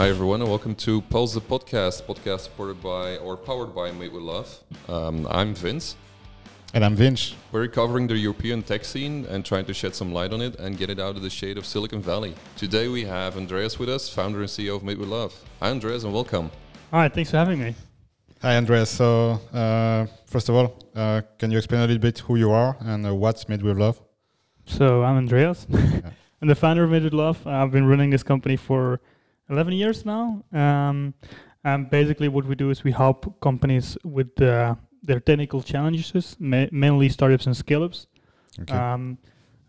Hi everyone, and welcome to Pulse the Podcast, podcast supported by or powered by Made with Love. Um, I'm Vince. And I'm Vince. We're covering the European tech scene and trying to shed some light on it and get it out of the shade of Silicon Valley. Today we have Andreas with us, founder and CEO of Made with Love. Hi Andreas, and welcome. Hi, thanks for having me. Hi Andreas. So uh, first of all, uh, can you explain a little bit who you are and uh, what's Made with Love? So I'm Andreas. I'm the founder of Made with Love. I've been running this company for 11 years now. Um, and basically, what we do is we help companies with uh, their technical challenges, ma- mainly startups and scale ups. Okay. Um,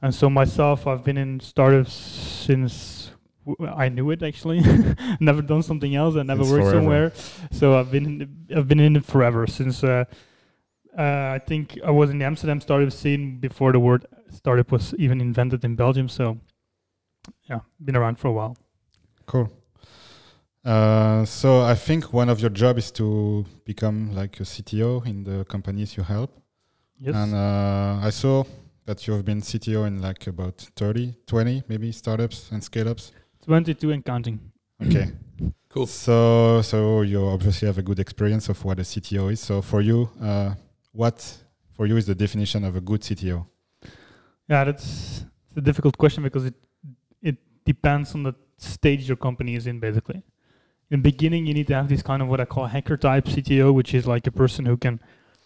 and so, myself, I've been in startups since w- I knew it actually. never done something else. I never Since worked forever. somewhere. So, I've been, in, I've been in it forever since. Uh, uh, I think I was in the Amsterdam startup scene before the word startup was even invented in Belgium. So, yeah, been around for a while. cool. Uh, so I think one of your job is to become like a CTO in the companies you help. Yes. And uh, I saw that you have been CTO in like about 30, 20 maybe startups and scale ups. 22 and counting. Okay. Cool. So so you obviously have a good experience of what a CTO is. So for you, uh, what for you is the definition of a good CTO? Yeah, that's it's a difficult question because it it depends on the stage your company is in. Basically, in the beginning, you need to have this kind of what I call hacker type CTO, which is like a person who can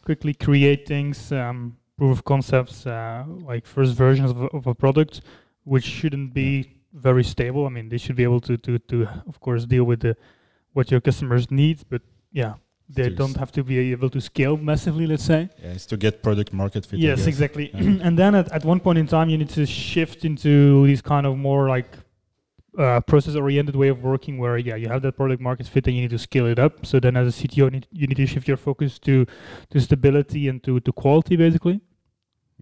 quickly create things, um, proof of concepts, uh, like first versions of, a- of a product, which shouldn't be very stable. I mean, they should be able to to to of course deal with the what your customers need, but yeah. They don't have to be able to scale massively, let's say. Yeah, it's to get product market fit. Yes, exactly. Yeah. and then at, at one point in time, you need to shift into these kind of more like uh, process-oriented way of working, where yeah, you have that product market fit, and you need to scale it up. So then, as a CTO, need, you need to shift your focus to to stability and to to quality, basically.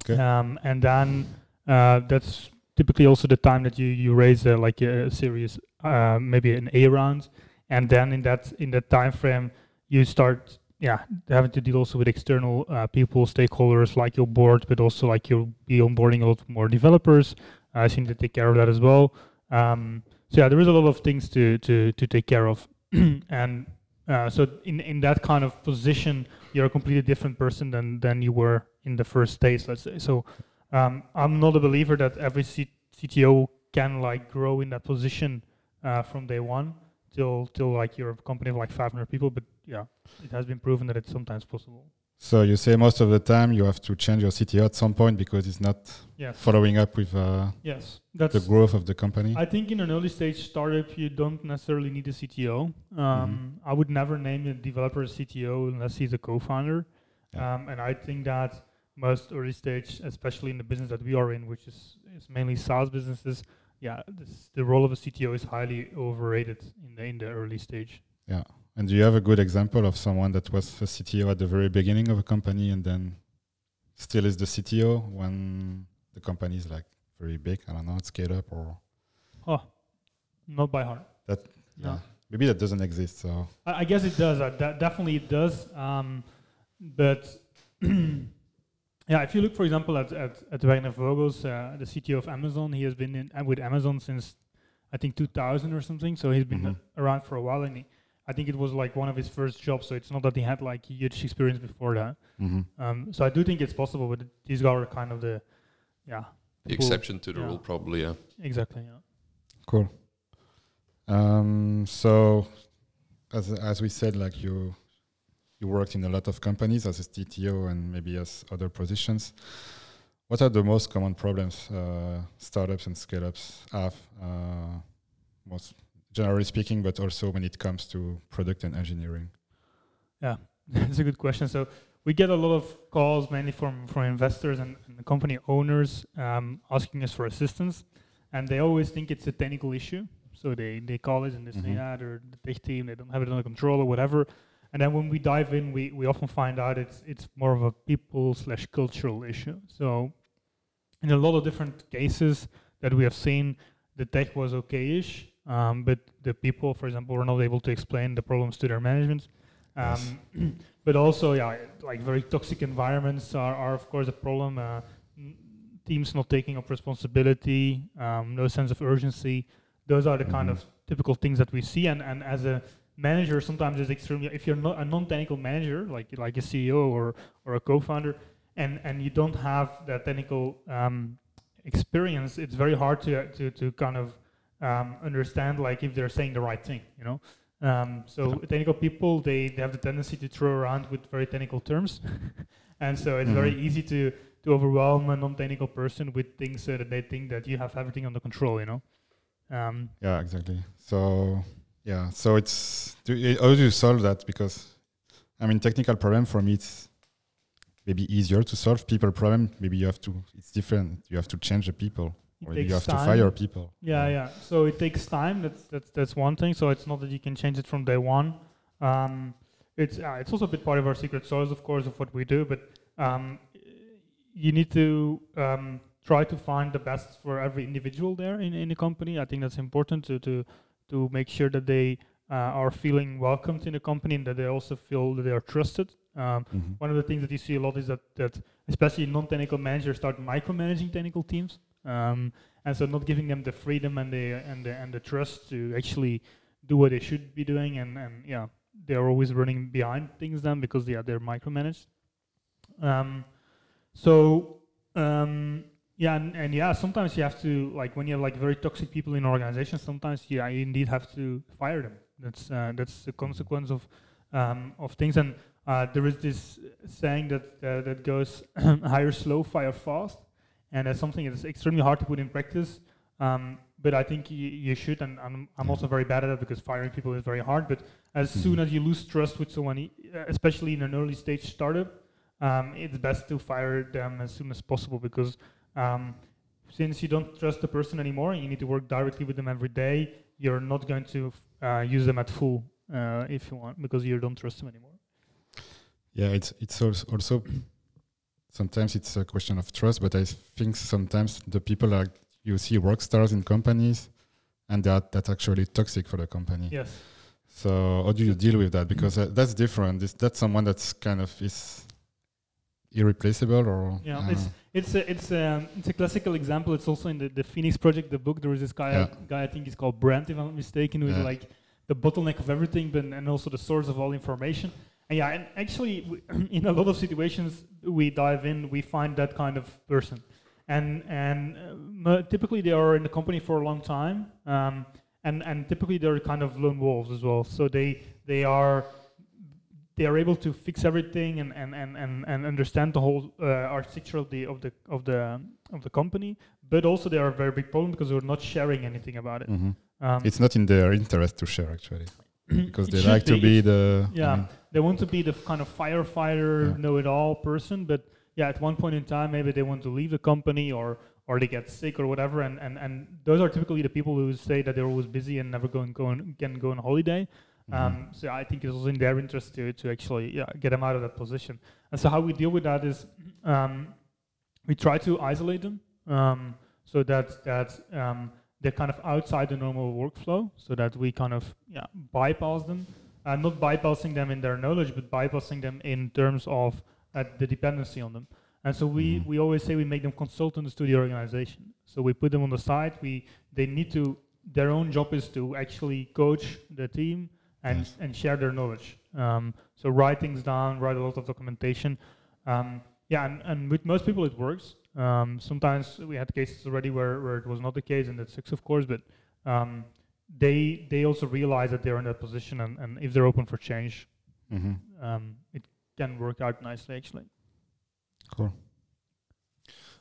Okay. Um, and then uh, that's typically also the time that you you raise uh, like a series, uh, maybe an A round, and then in that in that time frame, you start yeah having to deal also with external uh, people, stakeholders like your board, but also like you'll be onboarding a lot more developers. Uh, so you need to take care of that as well. Um, so yeah, there is a lot of things to to to take care of, and uh, so in in that kind of position, you're a completely different person than than you were in the first days, let's say. So um, I'm not a believer that every C- CTO can like grow in that position uh, from day one till till like you're a company of like 500 people. But yeah, it has been proven that it's sometimes possible. So you say most of the time you have to change your CTO at some point because it's not Yes. following up with uh, Yes, the growth of the company. I think in an early stage startup, you don't necessarily need a CTO. Um, Mhm. I would never name a developer a CTO unless he's a co-founder. Yeah. Um, and I think that most early stage, especially in the business that we are in, which is, is mainly SaaS businesses, yeah, this, the role of a CTO is highly overrated in the in the early stage. And do you have a good example of someone that was a CTO at the very beginning of a company and then still is the CTO when the company is like very big? I don't know, it's scaled up or Oh, not by heart. that. No. Yeah, maybe that doesn't exist. So I, I guess it does. Uh, that definitely it does. Um, but yeah, if you look, for example, at at, at Werner Vogels, uh, the CTO of Amazon, he has been in, uh, with Amazon since I think 2000 or something. So he's been Mhm. uh, around for a while, and he, I think it was like one of his first jobs. So it's not that he had like huge experience before that. mhm. Um, so I do think it's possible, but these guys are kind of the yeah The Cool. exception to the Yeah. rule, probably, yeah. exactly yeah. cool. Um, so as as we said, like you you worked in a lot of companies as a CTO and maybe as other positions. What are the most common problems uh, startups and scale ups have? Uh, most generally speaking, but also when it comes to product and engineering. Yeah, that's a good question. So we get a lot of calls, mainly from from investors and, and company owners, um, asking us for assistance, and they always think it's a technical issue. So they they call it and they say, Mhm. yeah, they're the tech team, they don't have it under control or whatever. And then when we dive in, we we often find out it's it's more of a people slash cultural issue. So in a lot of different cases that we have seen, the tech was okay-ish, um, but the people, for example, were not able to explain the problems to their management. Yes. Um, but also, yeah, like very toxic environments are, are of course a problem. Uh, teams not taking up responsibility, um, no sense of urgency, those are the kind Mhm. of typical things that we see. And, and as a manager, sometimes it's extremely. If you're not a non-technical manager, like like a CEO or or a co-founder, and and you don't have that technical um, experience, it's very hard to to to kind of um, understand like if they're saying the right thing, you know. Um, so technical people they, they have the tendency to throw around with very technical terms, and so it's very Mhm. easy to to overwhelm a non-technical person with things uh, that they think that you have everything under control, you know. Um, Yeah, exactly. So yeah, so it's do you, how do you solve that? Because I mean, technical problem for me it's maybe easier to solve. People problem maybe you have to it's different. You have to change the people, or you have to fire people. Yeah, yeah. So it takes time. That's that's that's one thing. So it's not that you can change it from day one. Um, it's uh, it's also a bit part of our secret sauce, of course, of what we do. But um, you need to um, try to find the best for every individual there in in the company. I think that's important to to to make sure that they uh, are feeling welcomed in the company and that they also feel that they are trusted. Um, Mhm. one of the things that you see a lot is that, that especially non-technical managers start micromanaging technical teams, um, and so not giving them the freedom and the and the and the trust to actually do what they should be doing, and and yeah, they're always running behind things then because yeah they're micromanaged. Um, so um, yeah, and, and yeah, sometimes you have to like when you have like very toxic people in organizations, sometimes yeah you indeed have to fire them. That's uh, that's the consequence of um, of things and. Uh, there is this saying that uh, that goes hire slow, fire fast, and that's something that's extremely hard to put in practice. Um, but I think y- you should, and I'm, I'm also very bad at it because firing people is very hard. But as soon as you lose trust with someone, especially in an early stage startup, um, it's best to fire them as soon as possible because um, since you don't trust the person anymore, and you need to work directly with them every day. You're not going to uh, use them at full uh, if you want because you don't trust them anymore. Yeah, it's it's als- also sometimes it's a question of trust, but I think sometimes the people are you see rock stars in companies, and that that's actually toxic for the company. Yes. So how do you deal with that? Because uh, that's different. Is that's someone that's kind of is irreplaceable, or Yeah, uh, it's it's a it's a it's a classical example. It's also in the, the Phoenix Project, the book. There is this guy Yeah. guy I think he's called Brent, if I'm not mistaken, who is Yeah. like the bottleneck of everything, but and also the source of all information. And yeah, and actually, in a lot of situations we dive in, we find that kind of person, and and uh, typically they are in the company for a long time, um, and and typically they're kind of lone wolves as well. So they they are they are able to fix everything and and and and, and understand the whole uh, architecture of the of the of the of the company, but also they are a very big problem because they're not sharing anything about it. Mhm. Um, it's not in their interest to share actually, because they like to be the I yeah, mean, they want to be the kind of firefighter, Yeah. know-it-all person, but yeah, at one point in time, maybe they want to leave the company or or they get sick or whatever, and and, and those are typically the people who say that they're always busy and never go and go on, can go on holiday. mhm. Um, so I think it's also in their interest to, to actually yeah, get them out of that position. And so how we deal with that is um, we try to isolate them um, so that that um, they're kind of outside the normal workflow, so that we kind of yeah bypass them, uh, not bypassing them in their knowledge, but bypassing them in terms of uh, the dependency on them. And so we, Mhm. we always say we make them consultants to the organization. So we put them on the side. We they need to their own job is to actually coach the team and Yes. and share their knowledge. Um, so write things down, write a lot of documentation. Um, yeah, and, and with most people it works. Um, sometimes we had cases already where, where it was not the case, and that six, of course. But um, they they also realize that they're in that position, and, and if they're open for change, Mhm. um, it can work out nicely, actually. cool.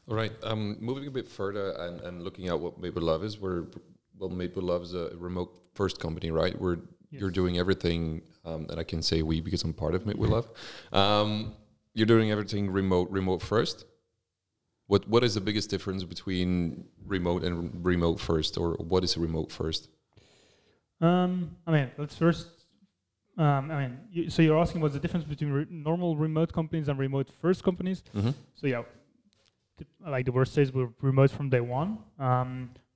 All right. Um, moving a bit further and, and looking at what Made with Love is, we're well, Made with Love is a remote first company, right? We're you're doing everything, um, and I can say we because I'm part of Made with Love. Um, you're doing everything remote, remote first. What what is the biggest difference between remote and remote first, or what is a remote first? Um, I mean, let's first. Um, I mean, you, so you're asking what's the difference between re- normal remote companies and remote first companies? Mm-hmm. So yeah, like the worst says, we're remote from day one. Um,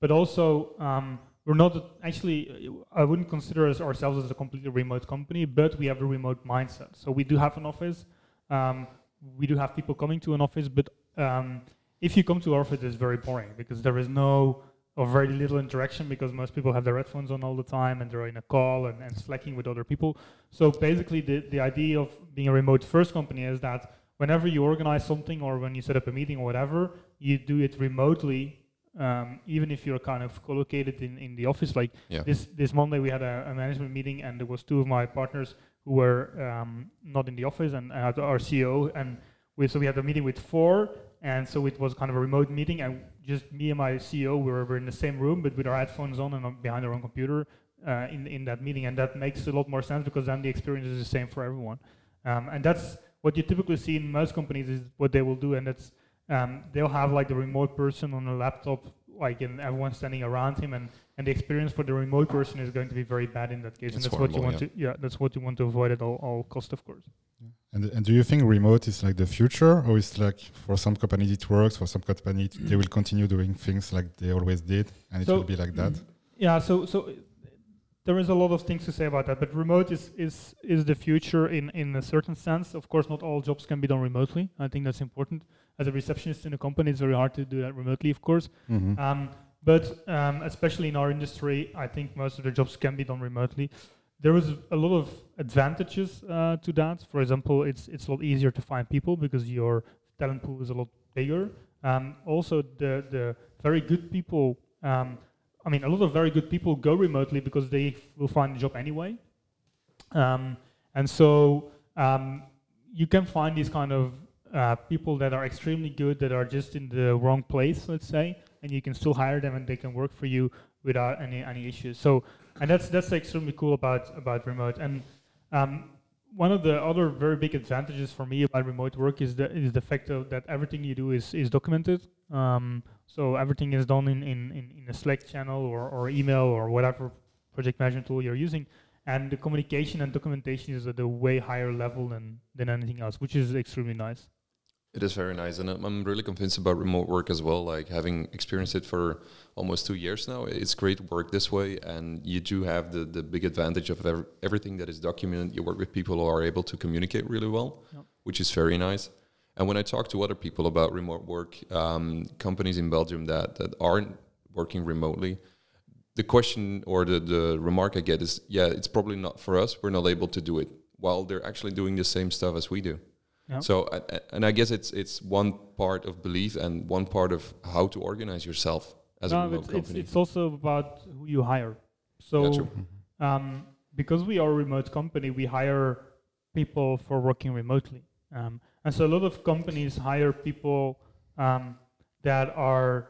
but also, um, we're not actually. I wouldn't consider us ourselves as a completely remote company, but we have a remote mindset. So we do have an office. Um, we do have people coming to an office, but um, if you come to our office, it's very boring because there is no or very little interaction because most people have their headphones on all the time and they're in a call and, and slacking with other people. So basically, the, the idea of being a remote first company is that whenever you organize something or when you set up a meeting or whatever, you do it remotely. Um, even if you're kind of co-located in, in the office, like Yeah. this this Monday we had a, a management meeting and there was two of my partners who were um, not in the office and I our CEO and we so we had a meeting with four and so it was kind of a remote meeting and just me and my CEO we were, were in the same room but with our headphones on and behind our own computer uh, in in that meeting. And that makes a lot more sense because then the experience is the same for everyone. Um, and that's what you typically see in most companies is what they will do and that's um, they'll have like the remote person on a laptop like and everyone standing around him and and the experience for the remote person is going to be very bad in that case and It's that's what you horrible, want to yeah that's what you want to avoid at all, all cost of course And, and do you think remote is like the future, or is like for some companies it works, for some companies they will continue doing things like they always did, and it So- will be like that? Yeah, so so there is a lot of things to say about that, but remote is is is the future in in a certain sense. Of course, not all jobs can be done remotely. I think that's important. As a receptionist in a company, it's very hard to do that remotely, of course. Mhm. Um, but um, especially in our industry, I think most of the jobs can be done remotely. There is a lot of advantages uh, to that. For example, it's it's a lot easier to find people because your talent pool is a lot bigger. Um, also, the the very good people. Um, I mean, a lot of very good people go remotely because they will find a job anyway. Um, and so um, you can find these kind of uh, people that are extremely good that are just in the wrong place, let's say, and you can still hire them and they can work for you without any any issues. So, and that's that's extremely cool about about remote. And um, one of the other very big advantages for me about remote work is the is the fact that everything you do is is documented. Um, so everything is done in, in, in, in a Slack channel or, or email or whatever project management tool you're using. And the communication and documentation is at a way higher level than, than anything else, which is extremely nice. It is very nice, and I'm really convinced about remote work as well. Like having experienced it for almost two years now, it's great work this way, and you do have the the big advantage of ev- everything that is documented. You work with people who are able to communicate really well, Yep. which is very nice. And when I talk to other people about remote work, um, companies in Belgium that that aren't working remotely, the question or the the remark I get is, yeah, it's probably not for us. We're not able to do it, while they're actually doing the same stuff as we do. Yeah. So, I- I- and I guess it's it's one part of belief and one part of how to organize yourself as a remote it's, it's, company. it's also about who you hire. So Yeah, um, because we are a remote company, we hire people for working remotely. Um, and so a lot of companies hire people um, that are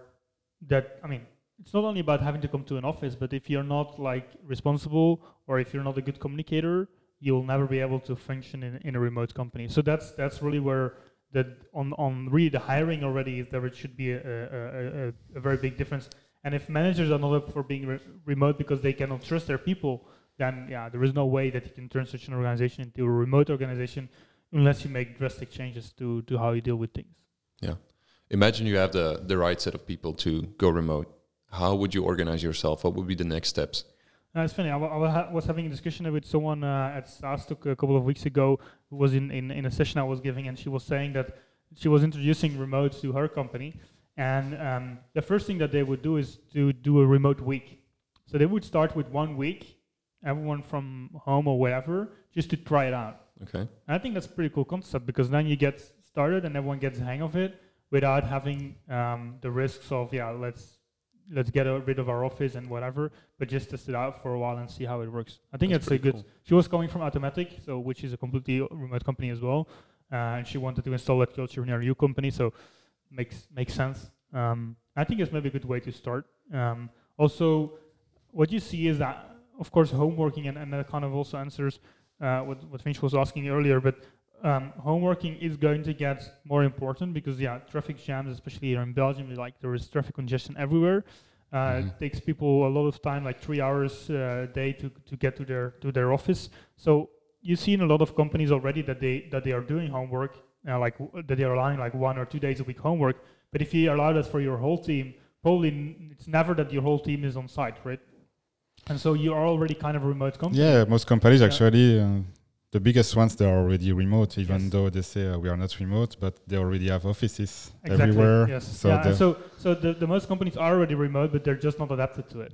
that I mean, it's not only about having to come to an office, but if you're not like responsible or if you're not a good communicator, you'll never be able to function in, in a remote company. So that's that's really where that on on really the hiring already there should be a, a, a, a very big difference. And if managers are not up for being re- remote because they cannot trust their people, then yeah, there is no way that you can turn such an organization into a remote organization unless you make drastic changes to, to how you deal with things. Yeah, imagine you have the the right set of people to go remote. How would you organize yourself? What would be the next steps? Uh, it's funny. I, I was having a discussion with someone uh, at SaaStock a couple of weeks ago who was in, in, in a session I was giving, and she was saying that she was introducing remote to her company. And um, the first thing that they would do is to do a remote week. So they would start with one week, everyone from home or wherever, just to try it out. Okay. And I think that's a pretty cool concept because then you get started and everyone gets the hang of it without having um, the risks of yeah let's let's get rid of our office and whatever, but just test it out for a while and see how it works. I think That's that's, a good. cool. She was coming from Automattic, so which is a completely remote company as well, uh, and she wanted to install that culture in her new company, so makes makes sense. Um, I think it's maybe a good way to start. Um, also, what you see is that, of course, homeworking, and, and that kind of also answers uh, what, what Finch was asking earlier, but um, homeworking is going to get more important because, yeah, traffic jams, especially here in Belgium, like there is traffic congestion everywhere. Uh, Mhm. It takes people a lot of time, like three hours uh, a day, to, to get to their to their office. So you see in a lot of companies already that they that they are doing homework, uh, like w- that they are allowing like one or two days a week homework. But if you allow that for your whole team, probably n- it's never that your whole team is on site, right? And so you are already kind of a remote company. Yeah, most companies Yeah. actually uh, the biggest ones they are already remote, even Yes. though they say uh, we are not remote, but they already have offices Exactly. everywhere. Yes. So yeah, the- so so the, the most companies are already remote, but they're just not adapted to it.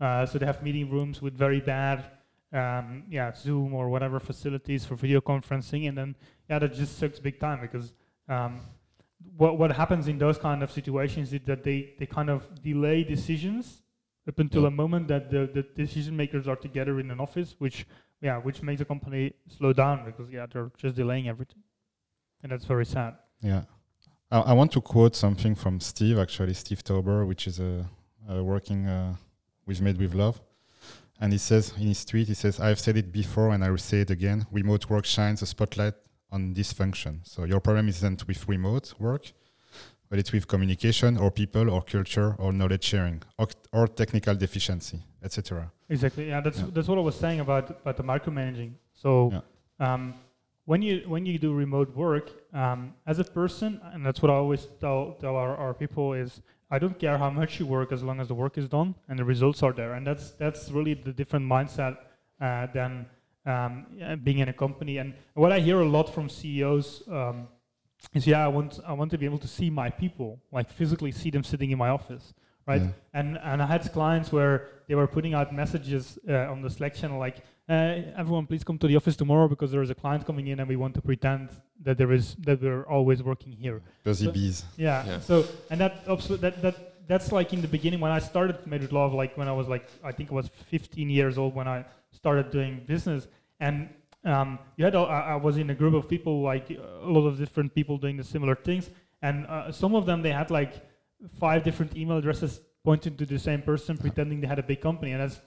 Uh, so they have meeting rooms with very bad, um, yeah, Zoom or whatever facilities for video conferencing, and then yeah, that just sucks big time because um, what what happens in those kind of situations is that they they kind of delay decisions up until Yeah. a moment that the, the decision makers are together in an office, which yeah, which makes the company slow down because yeah, they're just delaying everything, and that's very sad. Yeah. I, I want to quote something from Steve, actually, Steve Tauber, which is a, a working uh, with Made with Love. And he says in his tweet, he says, I've said it before and I will say it again. Remote work shines a spotlight on this function. So your problem isn't with remote work, but it's with communication or people or culture or knowledge sharing or, or technical deficiency, etc. Exactly. Yeah, that's Yeah. that's what I was saying about about the micromanaging. So, um, when you when you do remote work, um, as a person, and that's what I always tell tell our, our people is, I don't care how much you work as long as the work is done and the results are there. And that's that's really the different mindset uh, than um, being in a company. And what I hear a lot from CEOs. Um, is yeah, I want I want to be able to see my people, like physically see them sitting in my office, right? Yeah. And and I had clients where they were putting out messages uh, on the Slack channel like, uh, "Everyone, please come to the office tomorrow because there is a client coming in and we want to pretend that there is that we're always working here." Busy So- bees. Yeah. Yeah. So and that absolute that that that's like in the beginning when I started Made with Love, like when I was like I think I was 15 years old when I started doing business, and um, you had a- I, I was in a group of people like a lot of different people doing the similar things, and uh, some of them they had like five different email addresses pointing to the same person, pretending they had a big company, and that's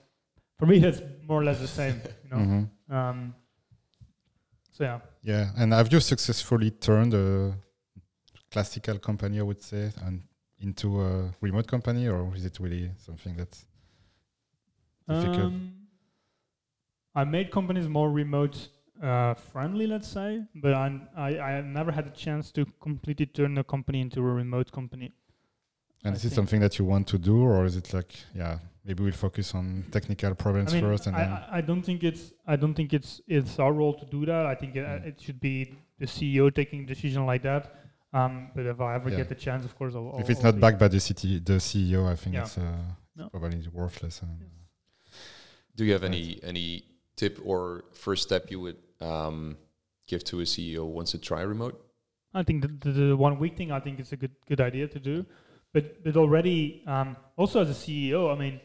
for me that's more or less the same, you know. Mhm. Um, so yeah. Yeah, and have you successfully turned a classical company, I would say, and into a remote company, or is it really something that's difficult? Um, I made companies more remote uh, friendly, let's say, but I, I I never had a chance to completely turn a company into a remote company. And I is it something that you want to do, or is it like, yeah, maybe we'll focus on technical problems I mean, first, and I, then I I don't think it's I don't think it's it's our role to do that. I think it, Mm. it should be the CEO taking decision like that. Um, but if I ever Yeah. get the chance, of course, I'll. if I'll- it's I'll not backed by the city, the CEO, I think Yeah. it's uh, No. probably worthless. And, Do you have any any tip or first step you would um, give to a CEO who wants to try remote? I think the, the, the one week thing I think is a good good idea to do, but but already um, also as a CEO, I mean,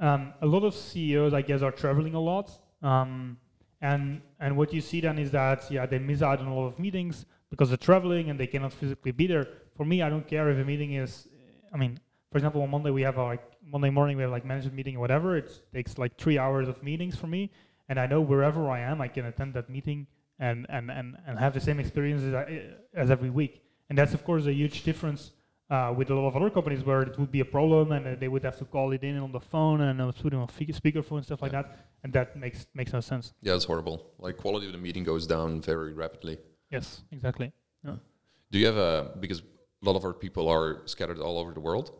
um, a lot of CEOs I guess are traveling a lot, um, and and what you see then is that yeah they miss out on a lot of meetings because they're traveling and they cannot physically be there. For me, I don't care if a meeting is, I mean, for example, on Monday we have our, like Monday morning we have like management meeting or whatever. It takes like three hours of meetings for me, and I know wherever I am, I can attend that meeting and and and, and have the same experiences as, as every week. And that's of course a huge difference uh, with a lot of other companies where it would be a problem and uh, they would have to call it in on the phone and uh, put it on speakerphone and stuff like that, and that makes makes no sense. Yeah, it's horrible. Like quality of the meeting goes down very rapidly. Yes, exactly. Do you have a because a lot of our people are scattered all over the world?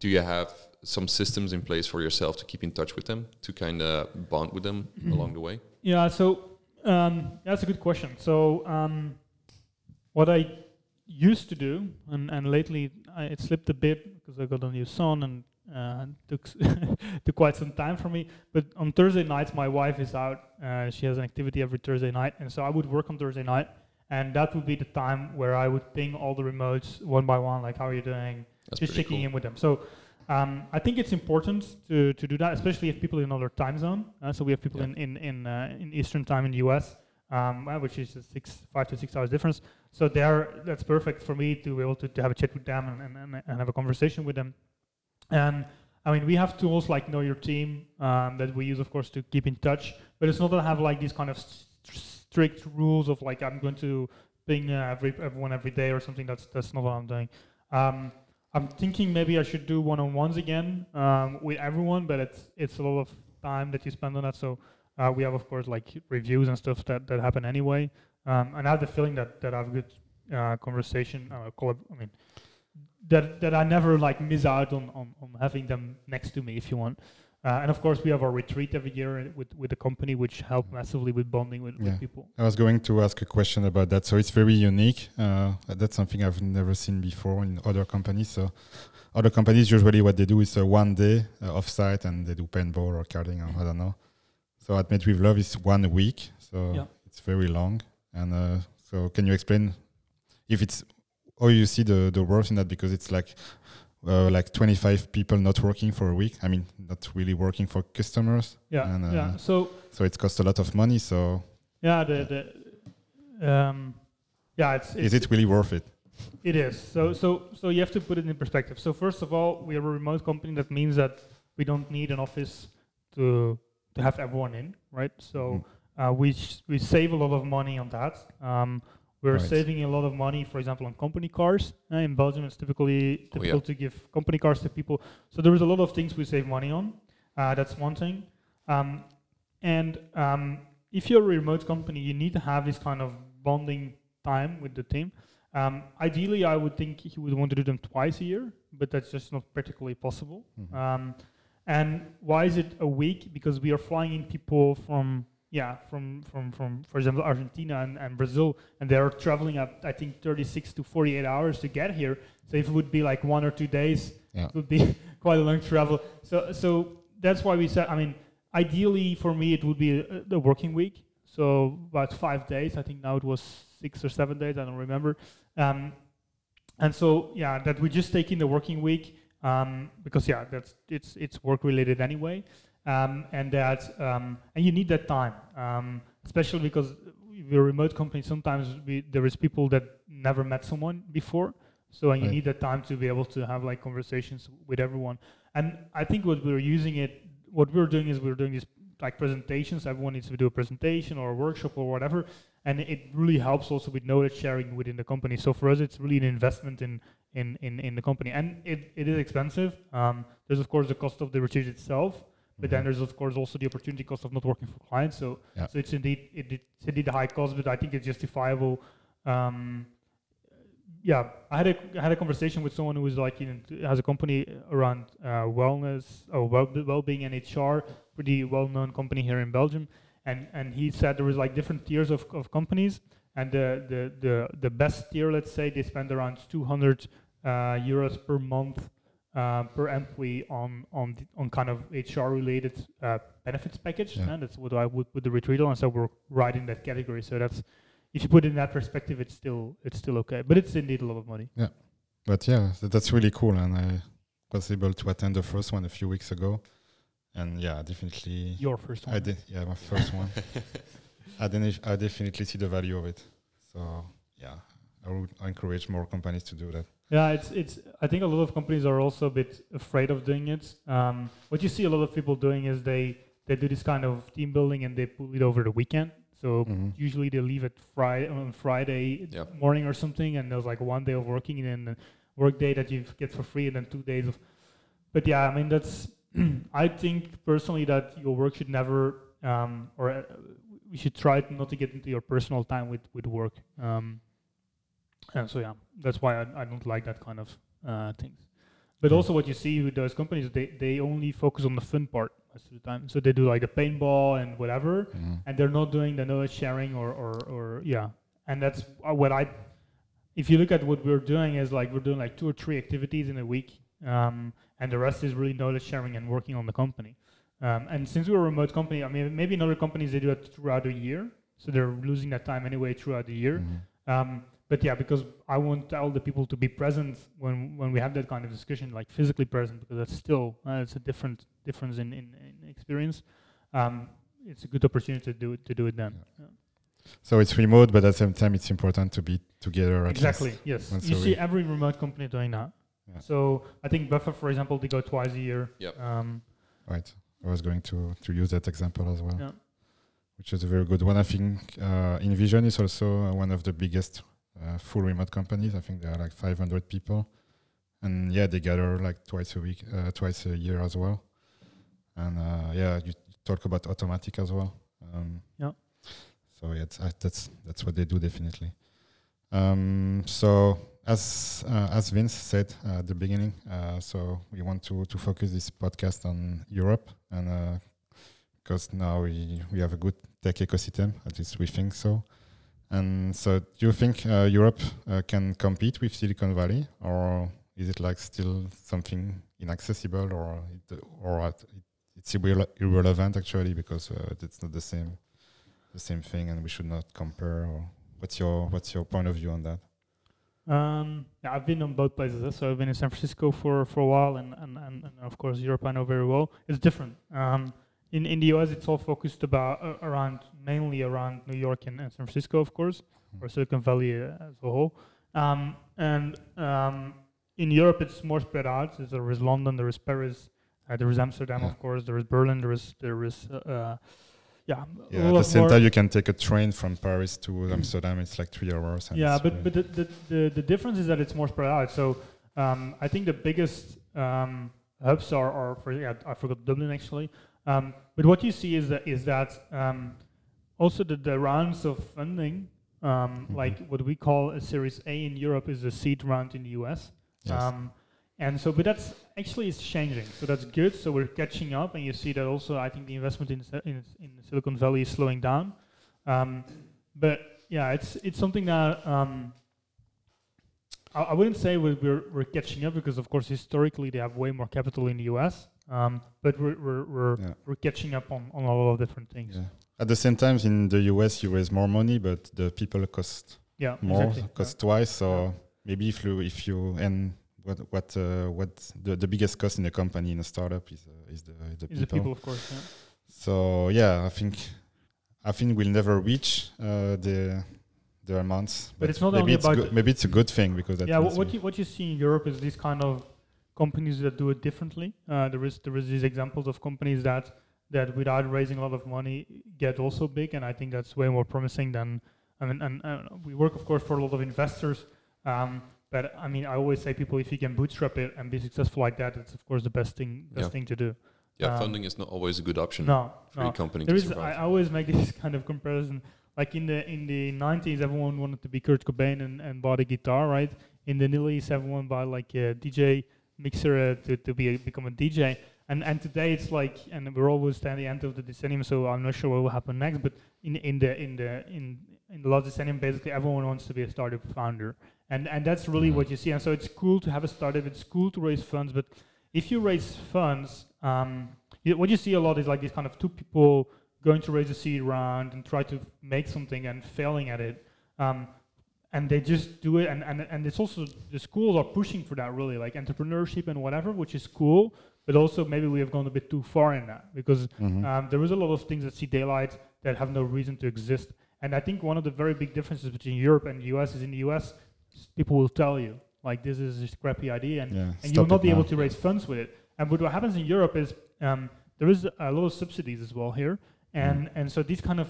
Do you have some systems in place for yourself to keep in touch with them to kind of bond with them along the way? Yeah, so um, that's a good question. So um, what I used to do, and, and lately I, it slipped a bit because I got a new son and uh, took took quite some time for me. But on Thursday nights, my wife is out. Uh, she has an activity every Thursday night, and so I would work on Thursday night, and that would be the time where I would ping all the remotes one by one, like how are you doing, That's just checking cool. in with them. So um, I think it's important to, to do that, especially if people in another time zone. Uh, so we have people Yeah. in in in, uh, in Eastern time in the US, um, uh, which is a six five to six hours difference. So there, that's perfect for me to be able to, to have a chat with them and, and, and, have a conversation with them. And I mean, we have tools like Know Your Team um, that we use, of course, to keep in touch. But it's not I have like these kind of st- strict rules of like I'm going to ping uh, every everyone every day or something. That's that's not what I'm doing. Um, I'm thinking maybe I should do one-on-ones again um, with everyone, but it's it's a lot of time that you spend on that. So uh, we have, of course, like reviews and stuff that, that happen anyway. Um, and I have the feeling that that I have good uh, conversation. Uh, collab- I mean, that that I never like miss out on, on, on having them next to me, if you want. Uh, and of course, we have our retreat every year with with the company, which help massively with bonding with, Yeah. with people. I was going to ask a question about that. So it's very unique. Uh, that's something I've never seen before in other companies. So other companies usually what they do is a one day uh, offsite and they do paintball or carding or I don't know. So at Made with Love is one week. So Yeah. it's very long. And uh, so can you explain if it's how you see the the worth in that because it's like uh, like 25 people not working for a week. I mean, not really working for customers. Yeah, And, uh, yeah. So So it costs a lot of money. So yeah, the the um, yeah, it's, it's is it really worth it? It is. So so so you have to put it in perspective. So first of all, we are a remote company. That means that we don't need an office to to have everyone in, right? So uh, we sh- we save a lot of money on that. Um, we're Right. saving a lot of money, for example, on company cars. Uh, in Belgium, it's typically Oh, yeah. difficult to give company cars to people. So there is a lot of things we save money on. Uh, that's one thing. Um, and um, if you're a remote company, you need to have this kind of bonding time with the team. Um, ideally, I would think he would want to do them twice a year, but that's just not practically possible. Mhm. Um, and why is it a week? Because we are flying in people from yeah from from from for example Argentina and, and Brazil, and they are traveling up I think 36 to 48 hours to get here. So if it would be like one or two days, Yeah. it would be quite a long travel. So so that's why we said I mean ideally for me it would be a, a working week. So about five days. I think now it was six or seven days. I don't remember. Um, and so yeah, that we just take in the working week um, because yeah, that's it's it's work related anyway, um, and that um, and you need that time, um, especially because we're a remote company. Sometimes we, there is people that never met someone before, so and you Right. need that time to be able to have like conversations with everyone. And I think what we're using it, what we're doing is we're doing these like presentations. Everyone needs to do a presentation or a workshop or whatever, and it really helps also with knowledge sharing within the company. So for us, it's really an investment in in in, in the company, and it, it is expensive. Um, there's of course the cost of the retreat itself, but then Mhm. there's of course also the opportunity cost of not working for clients. So Yeah. so it's indeed it, it's indeed a high cost, but I think it's justifiable. Um, yeah, I had a I had a conversation with someone who was like in has a company around uh, wellness or well well-being and HR, pretty well-known company here in Belgium, and and he said there was like different tiers of, of companies, and the, the the the best tier, let's say, they spend around 200 uh, euros per month per employee on on the, on kind of HR related uh, benefits package, Yeah. and that's what I would put the retreat on. So we're right in that category. So that's if you put it in that perspective, it's still it's still okay, but it's indeed a lot of money. Yeah, but yeah, th- that's really cool, and I was able to attend the first one a few weeks ago, and yeah, definitely, Your first one. I did. Yeah, my first one. I didn't. I definitely see the value of it. So yeah, I would encourage more companies to do that. Yeah, it's it's. I think a lot of companies are also a bit afraid of doing it. Um, what you see a lot of people doing is they they do this kind of team building and they pull it over the weekend. So Mhm. usually they leave it Friday on Friday Yeah. morning or something, and there's like one day of working and then a work day that you get for free, and then two days of. But yeah, I mean that's. I think personally that your work should never, um, or uh, we should try not to get into your personal time with with work. Um, and so yeah, that's why I, I don't like that kind of uh, things. But also, what you see with those companies, they they only focus on the fun part most of the time. So they do like the paintball and whatever, Mhm. and they're not doing the knowledge sharing or, or, or yeah and that's uh, what i if you look at what we're doing is like we're doing like two or three activities in a week um, and the rest is really knowledge sharing and working on the company um, and since we're a remote company i mean maybe in other companies they do it throughout the year so they're losing that time anyway throughout the year Mhm. um, but yeah because i want all the people to be present when when we have that kind of discussion like physically present because that's still uh, it's a different difference in, in, in experience um, it's a good opportunity to do it to do it then Yeah. So it's remote, but at the same time, it's important to be together. At Exactly. least. Yes. once You see week. every remote company doing that. Yeah. So I think Buffer, for example, they go twice a year. Yep. Um, Right. I was going to to use that example as well, Yeah. which is a very good one. I think uh, InVision is also uh, one of the biggest uh, full remote companies. I think there are like 500 people, and yeah, they gather like twice a week, uh, twice a year as well. And uh, yeah, you talk about Automattic as well. Um, Yeah. So yeah, uh, that's that's what they do definitely. Um, so as uh, as Vince said uh, at the beginning, uh, so we want to to focus this podcast on Europe, and because now we we have a good tech ecosystem, at least we think so. And so, do you think Europe can compete with Silicon Valley, or is it like still something inaccessible, or it, or it's irre irrelevant actually because it's not the same the same thing, and we should not compare? Or what's your what's your point of view on that? Um, yeah, I've been on both places. So I've been in San Francisco for, for a while, and, and, and, and of course Europe I know very well. It's different. Um, in in the US, it's all focused about uh, around mainly around New York and, and San Francisco, of course, mm-hmm. or Silicon Valley uh, as a whole. Um, and um, in Europe, it's more spread out. There is London, there is Paris, uh, there is Amsterdam, yeah. of course, there is Berlin, there is there is uh, uh yeah. Yeah. At the same time, you can take a train from Paris to Amsterdam. It's like three hours. yeah, but but the, the, the the difference is that it's more spread out. So um, I think the biggest um, hubs are, are for yeah, I forgot Dublin actually. Um, but what you see is that is that um, also the, the rounds of funding, um, mm-hmm. like what we call a Series A in Europe, is a seed round in the US. Yes. Um, and so, but that's actually is changing. So that's good. So we're catching up, and you see that also. I think the investment in in, in Silicon Valley is slowing down. Um, but yeah, it's it's something that um, I, I, wouldn't say we're, we're catching up because of course historically they have way more capital in the US. Um, but we're we're we're, yeah. we're, catching up on, on a lot of different things. Yeah. At the same time, in the US, you raise more money, but the people cost yeah, more, exactly. cost twice. So maybe if you if you and what what uh, what the, the biggest cost in a company in a startup is uh, is the the is people. the people of course so yeah I think I think we'll never reach uh, the the amounts but, but it's not maybe only it's about maybe it's a good thing because yeah what you what you see in Europe is this kind of companies that do it differently uh, there is there is these examples of companies that that without raising a lot of money get also big and I think that's way more promising than I mean and, and we work of course for a lot of investors um, but I mean, I always say people, if you can bootstrap it and be successful like that, it's of course the best thing, best yeah. thing to do. Yeah, um, funding is not always a good option. No, for no. company there is. I always make this kind of comparison. Like in the in the 90s, everyone wanted to be Kurt Cobain and, and bought a guitar, right? In the Nillies, everyone bought like a DJ mixer uh, to to be a, become a DJ. And and today it's like, and we're always at the end of the decennium, so I'm not sure what will happen next. But in in the in the in in the last decennium, basically everyone wants to be a startup founder and and that's really what you see. And so it's cool to have a startup. It's cool to raise funds, but if you raise funds, um, you, what you see a lot is like these kind of two people going to raise a seed round and try to make something and failing at it. Um, and they just do it, and, and and it's also the schools are pushing for that really, like entrepreneurship and whatever, which is cool. But also maybe we have gone a bit too far in that because mm-hmm. um, there is a lot of things that see daylight that have no reason to exist. And I think one of the very big differences between Europe and the US is in the US, people will tell you like this is a crappy idea and, yeah, and you will not be now. able to raise funds with it. And what happens in Europe is um, there is a lot of subsidies as well here, and mm. and so these kind of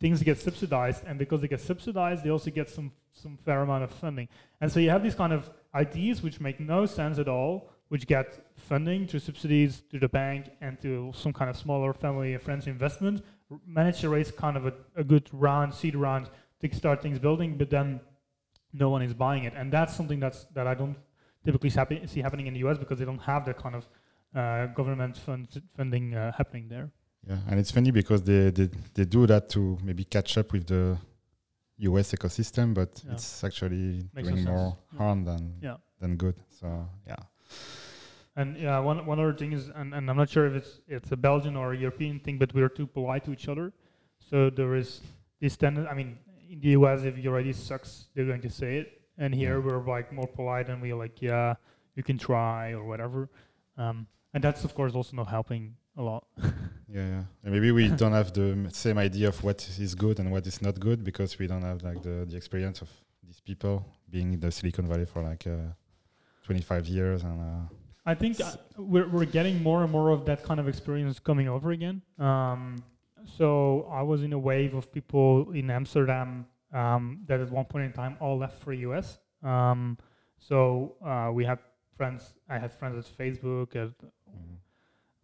things get subsidized, and because they get subsidized, they also get some some fair amount of funding. And so you have these kind of ideas which make no sense at all, which get funding through subsidies to the bank and to some kind of smaller family and friends investment, manage to raise kind of a, a good round, seed round to start things building, but then no one is buying it, and that's something that's that I don't typically see happening in the US because they don't have that kind of uh, government fund funding uh, happening there. Yeah, and it's funny because they, they they do that to maybe catch up with the US ecosystem, but yeah. it's actually Makes doing more sense. harm than yeah. than good. So yeah. And yeah, one one other thing is, and, and I'm not sure if it's it's a Belgian or a European thing, but we're too polite to each other. So there is this tendency. I mean, in the US, if your idea sucks, they're going to say it. And here we're like more polite and we're like, yeah, you can try or whatever. Um, and that's of course also not helping a lot. yeah, yeah. And maybe we don't have the same idea of what is good and what is not good because we don't have like the, the experience of these people being in the Silicon Valley for like uh, 25 years and. Uh, I think uh, we're we're getting more and more of that kind of experience coming over again. Um, so I was in a wave of people in Amsterdam um, that at one point in time all left for US. Um, so uh, we had friends. I had friends at Facebook, at.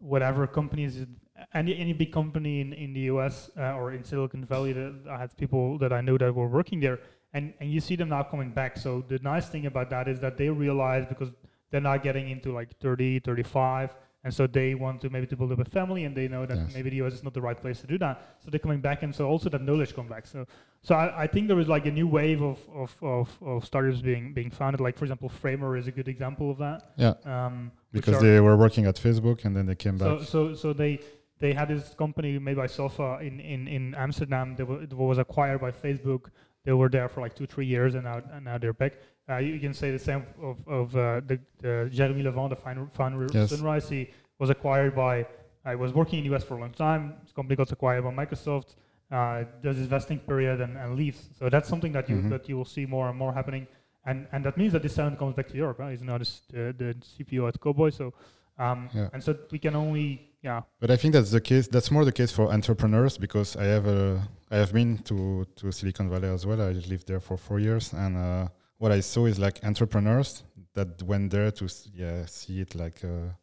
Whatever companies, any any big company in in the US uh, or in Silicon Valley. That I had people that I knew that were working there, and and you see them now coming back. So the nice thing about that is that they realize because they're not getting into like 30, 35, and so they want to maybe to build up a family, and they know that Yes. maybe the US is not the right place to do that. So they're coming back, and so also that knowledge come back. So so I, I think there is like a new wave of of, of, of startups being being founded. Like for example, Framer is a good example of that. Yeah, Um, because they were working at Facebook and then they came back. so so so they they had this company made by Sofa in in in Amsterdam. That was acquired by Facebook. They were there for like two three years, and now and now they're back. Uh, you can say the same of of uh, the, the Jeremy Le Van, the founder, of Yes. Sunrise. He was acquired by. I was working in the US for a long time. This company got acquired by Microsoft. Uh, does his vesting period and, and leaves. So that's something that you Mhm. that you will see more and more happening. And and that means that this talent comes back to Europe. Right? He's now this, the the CPO at Cowboy. So um, Yeah. and so we can only yeah But I think that's the case. That's more the case for entrepreneurs because I have a, I have been to to Silicon Valley as well. I lived there for four years, and uh, what I saw is like entrepreneurs that went there to yeah see it like a,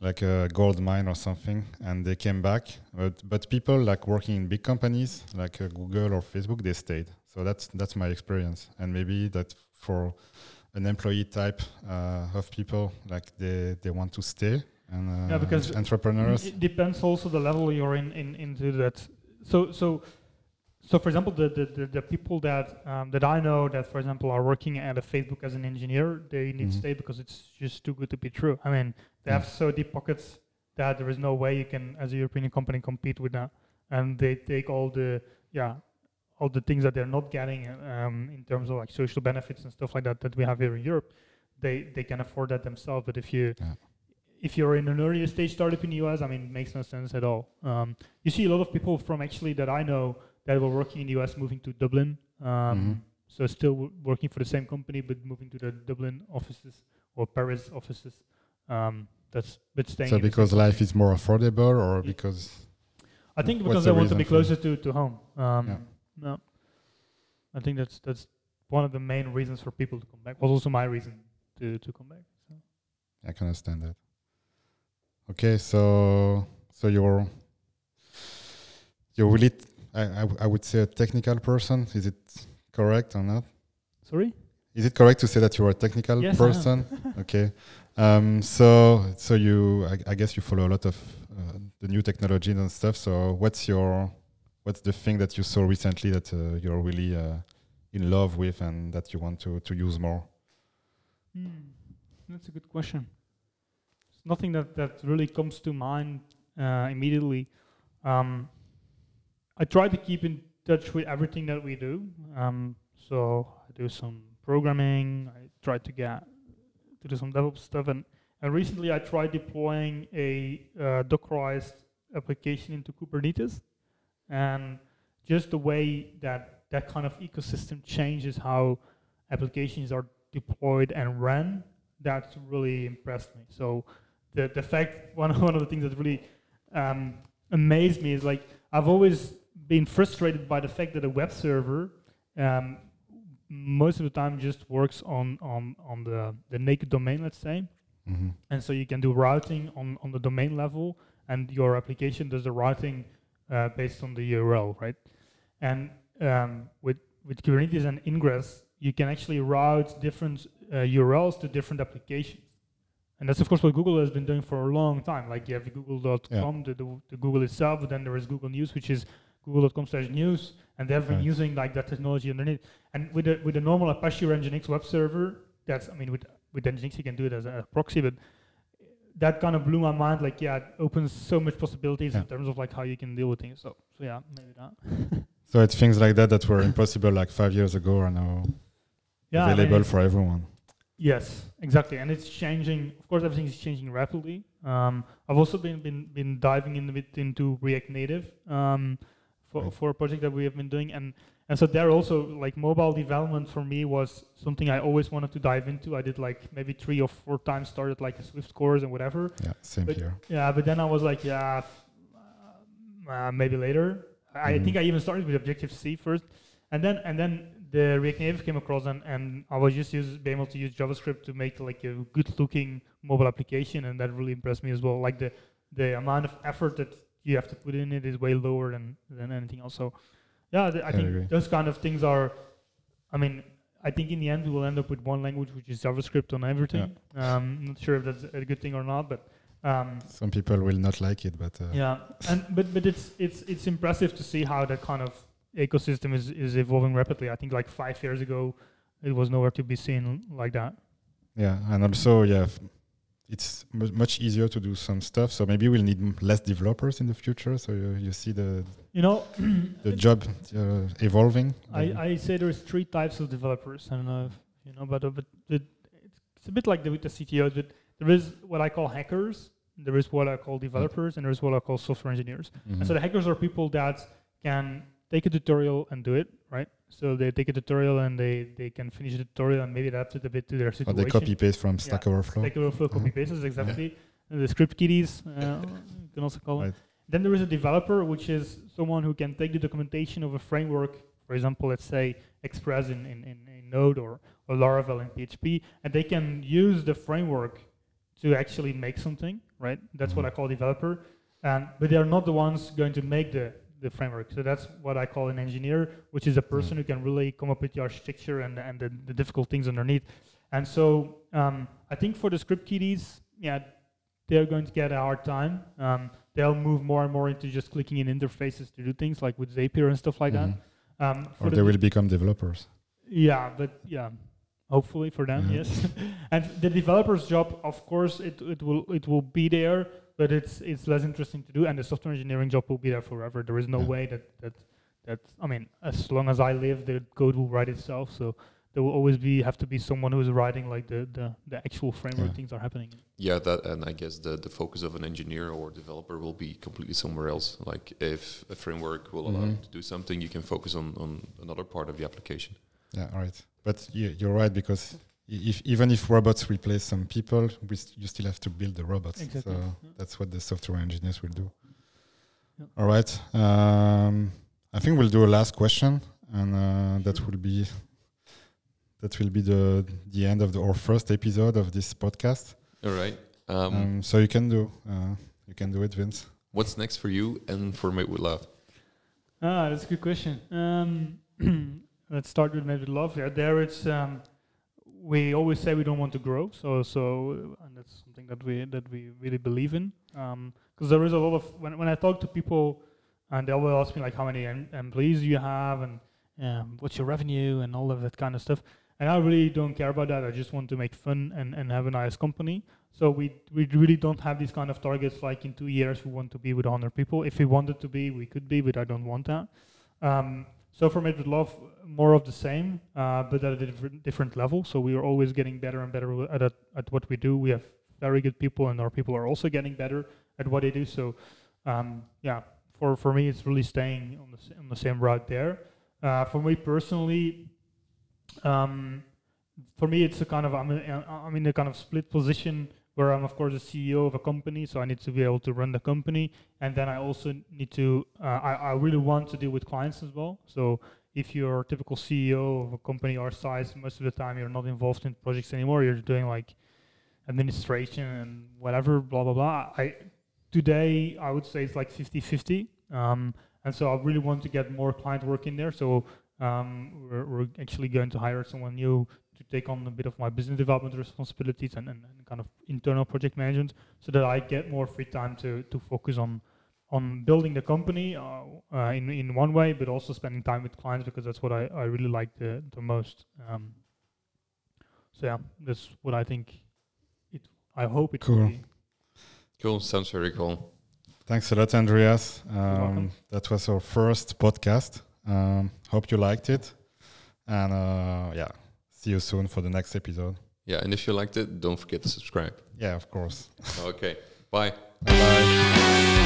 like a gold mine or something, and they came back. But but people like working in big companies like uh, Google or Facebook, they stayed. So that's that's my experience, and maybe that for an employee type uh, of people, like they they want to stay. And uh, Yeah, because entrepreneurs, It depends also the level you're in, in into that. So so so for example, the the, the, people that um, that I know that for example are working at a Facebook as an engineer, they need to Mhm. stay because it's just too good to be true. I mean, they have so deep pockets that there is no way you can, as a European company, compete with that. And they take all the yeah all the things that they're not getting um, in terms of like social benefits and stuff like that that we have here in Europe. They they can afford that themselves. But if you Yeah. if you're in an earlier stage startup in the US, I mean, it makes no sense at all. Um, you see a lot of people from actually that I know that were working in the US moving to Dublin. Um, Mhm. So still w- working for the same company, but moving to the Dublin offices or Paris offices. Um, that's but staying. So because life is more affordable, or Yeah. because I think because they want to be closer to, to home. Um, Yeah. No, I think that's that's one of the main reasons for people to come back. Was also my reason to, to come back. So. I can understand that. Okay, so so you're you're really t- I, I would say a technical person. Is it correct or not? Sorry. Is it correct to say that you're a technical Yes, person? okay. Um, so so you I, I guess you follow a lot of uh, the new technologies and stuff. So what's your what's the thing that you saw recently that uh, you're really uh, in love with and that you want to to use more? Hmm, That's a good question. It's nothing that, that really comes to mind uh, immediately. Um, I try to keep in touch with everything that we do. Um, so I do some programming. I try to get to do some DevOps stuff, and, and recently I tried deploying a uh, Dockerized application into Kubernetes, and just the way that that kind of ecosystem changes how applications are deployed and run. that really impressed me. So the the fact one one of the things that really um, amazed me is like I've always been frustrated by the fact that a web server um, most of the time just works on on on the the naked domain, let's say, Mm-hmm. and so you can do routing on on the domain level, and your application does the routing uh, based on the URL, right? And um, with with Kubernetes and Ingress, you can actually route different uh, URLs to different applications. And that's of course what Google has been doing for a long time. Like you have google.com, the, the, the Google itself, but then there is Google News, which is google.com slash news, and they've been Right. using like that technology underneath. And with the with the normal Apache or Nginx web server, that's I mean with with Nginx you can do it as a proxy, but that kind of blew my mind. Like yeah, it opens so much possibilities in terms of like how you can deal with things. So so yeah, maybe that. So it's things like that that were impossible like five years ago are now yeah, I mean, available for everyone. Yes, exactly, and it's changing. Of course, everything is changing rapidly. Um, I've also been been, been diving in a bit into React Native um, for Right. for a project that we have been doing, and and so there also like mobile development for me was something I always wanted to dive into. I did like maybe three or four times, started like a Swift course and whatever. Yeah, same But- here. Yeah, but then I was like, yeah, f- uh, maybe later. I Mhm. think I even started with Objective C first, and then and then the React Native came across, and, and I was just use, being able to use JavaScript to make like a good-looking mobile application, and that really impressed me as well. Like the the amount of effort that you have to put in it is way lower than than anything else. So, yeah, th- I I think agree. those kind of things are I mean, I think in the end we will end up with one language, which is JavaScript on everything. Um, not sure if that's a good thing or not, but um, Some people will not like it, but uh, yeah, and but but it's it's it's impressive to see how that kind of ecosystem is is evolving rapidly. I think like five years ago, it was nowhere to be seen like that. yeah, and also yeah, f- it's mu- much easier to do some stuff. So maybe we'll need m- less developers in the future. So you, you see the You know, the job uh, evolving. I, I say there's three types of developers. I don't know if you know, but, uh, but it, it's, it's a bit like the, with the CTOs. But there is what I call hackers. There is what I call developers, and there is what I call software engineers. Mhm. And so the hackers are people that can take a tutorial and do it? So they take a tutorial and they, they can finish the tutorial and maybe adapt it a bit to their situation. or they copy paste from Stack Overflow. Stack Overflow copy Mhm. pastes exactly. And the script kiddies, uh, you can also call them. Right. Then there is a developer, which is someone who can take the documentation of a framework, for example, let's say Express in, in, in, in Node or, or Laravel in PHP, and they can use the framework to actually make something, right? That's what Mhm. I call developer. And, but they are not the ones going to make the, the framework. So that's what I call an engineer, which is a person who can really come up with the architecture and, and the, the difficult things underneath. And so um, I think for the script kiddies, yeah, they're going to get a hard time. Um, they'll move more and more into just clicking in interfaces to do things like with Zapier and stuff like Mhm. that. Um, Or they de- will become developers. yeah, but yeah, hopefully for them, Yeah. yes. and the developer's job, of course, it, it will it will be there, but it's it's less interesting to do. And the software engineering job will be there forever. There is no Yeah. way that that that I mean, as long as I live, the code will write itself. So there will always be have to be someone who is writing like the the, the actual framework Yeah. things are happening. Yeah, that and I guess the the focus of an engineer or developer will be completely somewhere else. Like if a framework will allow mm-hmm. you to do something, you can focus on on another part of the application. Yeah, all right. But you, you're right because i- if even if robots replace some people, we st- you still have to build the robots. Exactly. So Yeah. that's what the software engineers will do. Yeah. All right. Um, I think we'll do a last question, and uh, that will be that will be the the end of the our first episode of this podcast. All right. Um, Um, so you can do uh, you can do it, Vince. what's next for you and for Made with Love? Ah, that's a good question. Um, let's start with maybe love. Yeah, there it's um, we always say we don't want to grow, so so and that's something that we that we really believe in. Because there is a lot of when when I talk to people, and they always ask me like how many em- employees you have and um, what's your revenue and all of that kind of stuff. And I really don't care about that. I just want to make fun and, and have a nice company. So we we really don't have these kind of targets like in two years we want to be with 100 people. If we wanted to be, we could be, but I don't want that. Um, so for Love, more of the same, uh, but at a different, different level. So we are always getting better and better at, at at what we do. We have very good people, and our people are also getting better at what they do. So um, yeah, for for me, it's really staying on the on the same route there. Uh, for me personally, um, for me, it's a kind of I'm in, I'm in a kind of split position where I'm of course the CEO of a company, so I need to be able to run the company, and then I also need to uh, I I really want to deal with clients as well. So if you're a typical CEO of a company our size, most of the time you're not involved in projects anymore. You're doing like administration and whatever, blah blah blah. I today I would say it's like 50-50. Um, and so I really want to get more client work in there. So um, we're, we're actually going to hire someone new to take on a bit of my business development responsibilities and, and, and kind of internal project management, so that I get more free time to to focus on on building the company uh, uh, in in one way, but also spending time with clients because that's what I, I really like the the most. Um, so yeah, that's what I think. It I hope it Cool. will be. Cool. Sounds very cool. Thanks a lot, Andreas. Um, that was our first podcast. Um, hope you liked it, and uh, yeah, see you soon for the next episode. Yeah, and if you liked it, don't forget to subscribe. Yeah, of course. Okay. Bye. Bye bye.